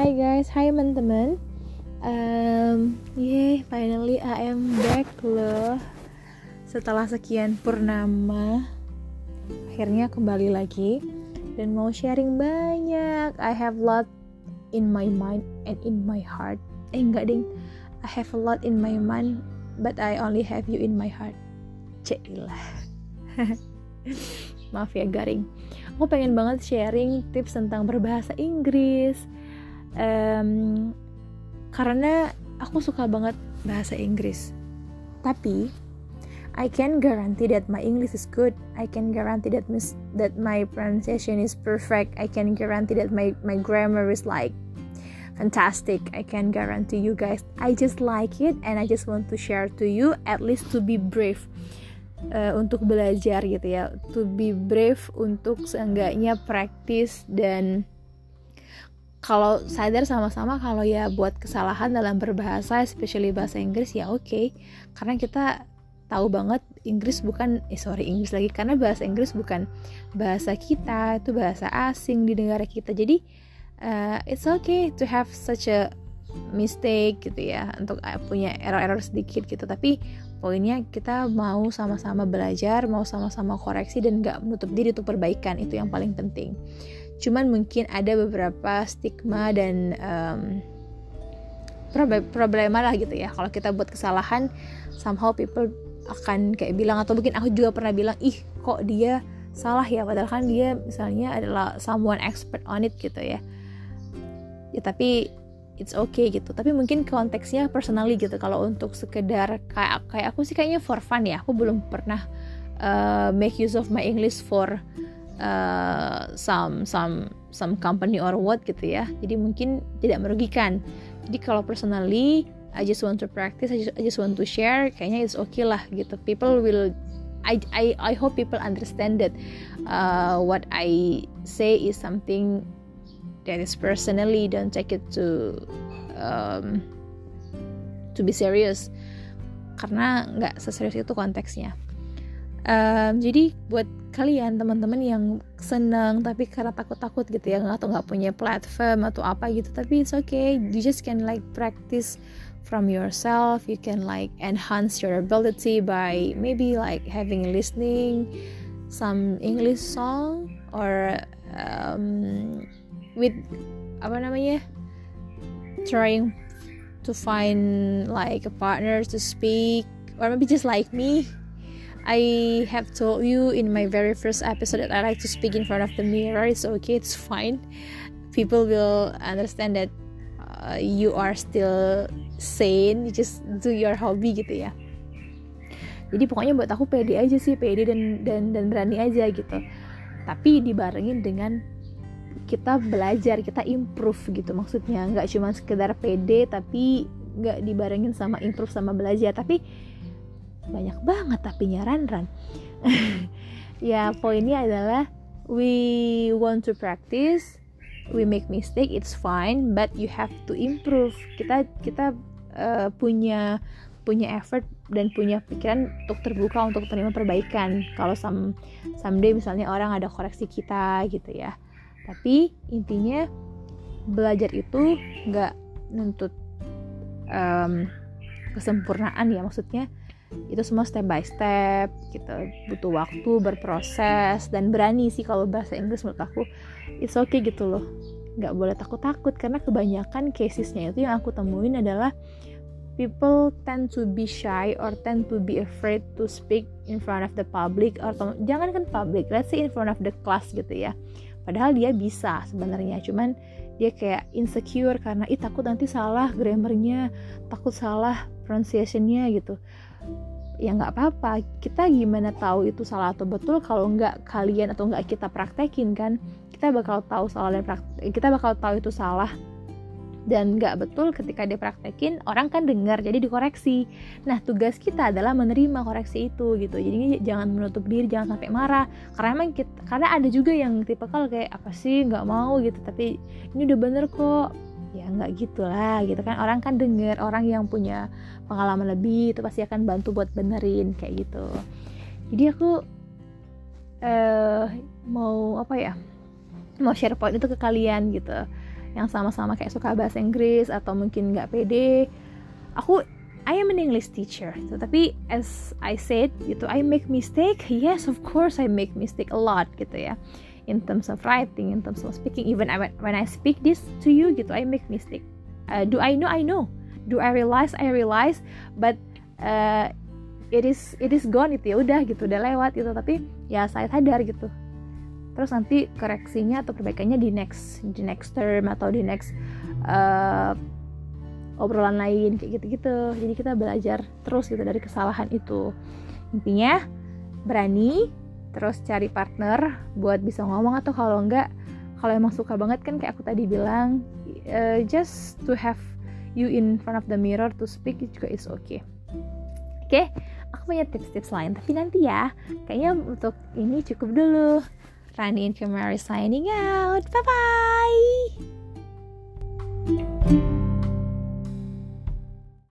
Hi guys, hi teman-teman. Um, yay, finally I am back loh. Setelah sekian purnama, akhirnya kembali lagi dan mau sharing banyak. I have lot in my mind and in my heart. Eh enggak ding, I have a lot in my mind, but I only have you in my heart. Cailah. Maaf ya garing aku pengen banget sharing tips tentang berbahasa Inggris um, karena aku suka banget bahasa Inggris tapi I can guarantee that my English is good. I can guarantee that mis- that my pronunciation is perfect. I can guarantee that my my grammar is like fantastic. I can guarantee you guys. I just like it and I just want to share to you at least to be brave uh, untuk belajar gitu ya to be brave untuk seenggaknya praktis dan kalau sadar sama-sama kalau ya buat kesalahan dalam berbahasa especially bahasa Inggris ya oke. Okay. karena kita tahu banget Inggris bukan eh sorry Inggris lagi. Karena bahasa Inggris bukan bahasa kita itu bahasa asing di negara kita. Jadi uh, it's okay to have such a mistake gitu ya untuk uh, punya error-error sedikit gitu. Tapi poinnya kita mau sama-sama belajar mau sama-sama koreksi dan nggak menutup diri untuk perbaikan. Itu yang paling penting cuman mungkin ada beberapa stigma dan um, problema lah gitu ya. Kalau kita buat kesalahan somehow people akan kayak bilang atau mungkin aku juga pernah bilang ih kok dia salah ya? Padahal kan dia misalnya adalah someone expert on it gitu ya. Ya tapi it's okay gitu. Tapi mungkin konteksnya personally gitu. Kalau untuk sekedar kayak kayak aku sih kayaknya for fun ya. Aku belum pernah uh, make use of my English for uh, some some some company or what gitu ya. Jadi mungkin tidak merugikan. Jadi kalau personally I just want to practice I just, I just want to share kayaknya it's okay lah gitu. People will I I I hope people understand that uh, what I say is something that is personally don't take it to um, to be serious. Karena nggak seserius itu konteksnya um, jadi buat kalian teman-teman yang senang tapi karena takut-takut gitu ya atau nggak punya platform atau apa gitu tapi it's okay. You just can like practice from yourself. You can like enhance your ability by maybe like having listening some English song or um, with apa namanya trying to find like a partner to speak or maybe just like me I have told you in my very first episode that I like to speak in front of the mirror. It's okay it's fine. People will understand that uh, you are still sane. You just do your hobby gitu ya. Jadi pokoknya buat aku pede aja sih pede dan dan dan berani aja gitu. Tapi dibarengin dengan kita belajar kita improve gitu maksudnya. Nggak cuma sekedar pede tapi nggak dibarengin sama improve sama belajar. Tapi banyak banget tapi nyaran ran. Ya poinnya adalah we want to practice we make mistake it's fine but you have to improve. Kita kita uh, punya punya effort dan punya pikiran untuk terbuka untuk terima perbaikan. Kalau some someday misalnya orang ada koreksi kita gitu ya. Tapi intinya belajar itu nggak nuntut um, kesempurnaan ya maksudnya itu semua step by step gitu. Butuh waktu berproses dan berani sih kalau bahasa Inggris menurut aku. It's okay gitu loh. Nggak boleh takut-takut karena kebanyakan casesnya itu yang aku temuin adalah people tend to be shy or tend to be afraid to speak in front of the public atau jangan kan public let's say in front of the class gitu ya. Padahal dia bisa sebenarnya cuman dia kayak insecure karena ih takut nanti salah grammarnya takut salah pronunciationnya gitu. Ya nggak apa-apa. Kita gimana tahu itu salah atau betul kalau nggak kalian atau nggak kita praktekin kan kita bakal tahu salah dan praktek kita bakal tahu itu salah. Dan nggak betul ketika dia praktekin orang kan dengar jadi dikoreksi. Nah tugas kita adalah menerima koreksi itu gitu. Jadi jangan menutup diri jangan sampai marah. Karena emang kita karena ada juga yang tipe kalau kayak apa sih nggak mau gitu. Tapi ini udah bener kok ya nggak gitulah gitu kan. Orang kan denger orang yang punya pengalaman lebih itu pasti akan bantu buat benerin kayak gitu. Jadi aku uh, mau apa ya mau share point itu ke kalian gitu. Yang sama-sama kayak suka bahasa Inggris atau mungkin nggak pede. Aku I am an English teacher so, tapi as I said gitu I make mistake. Yes of course I make mistake a lot gitu ya in terms of writing in terms of speaking. Even I, when I speak this to you gitu I make mistake. Uh, do I know? I know. Do I realize? I realize. But uh, it is it is gone itu ya udah gitu udah lewat gitu. Tapi ya saya sadar gitu. Terus nanti koreksinya atau perbaikannya di next di next term atau di next uh, obrolan lain kayak gitu-gitu. Jadi kita belajar terus gitu dari kesalahan itu. Intinya berani terus cari partner buat bisa ngomong atau kalau enggak kalau emang suka banget kan kayak aku tadi bilang uh, just to have you in front of the mirror to speak it juga is okay. Oke okay? aku punya tips-tips lain tapi nanti ya kayaknya untuk ini cukup dulu. Rani and Kamari signing out. Bye bye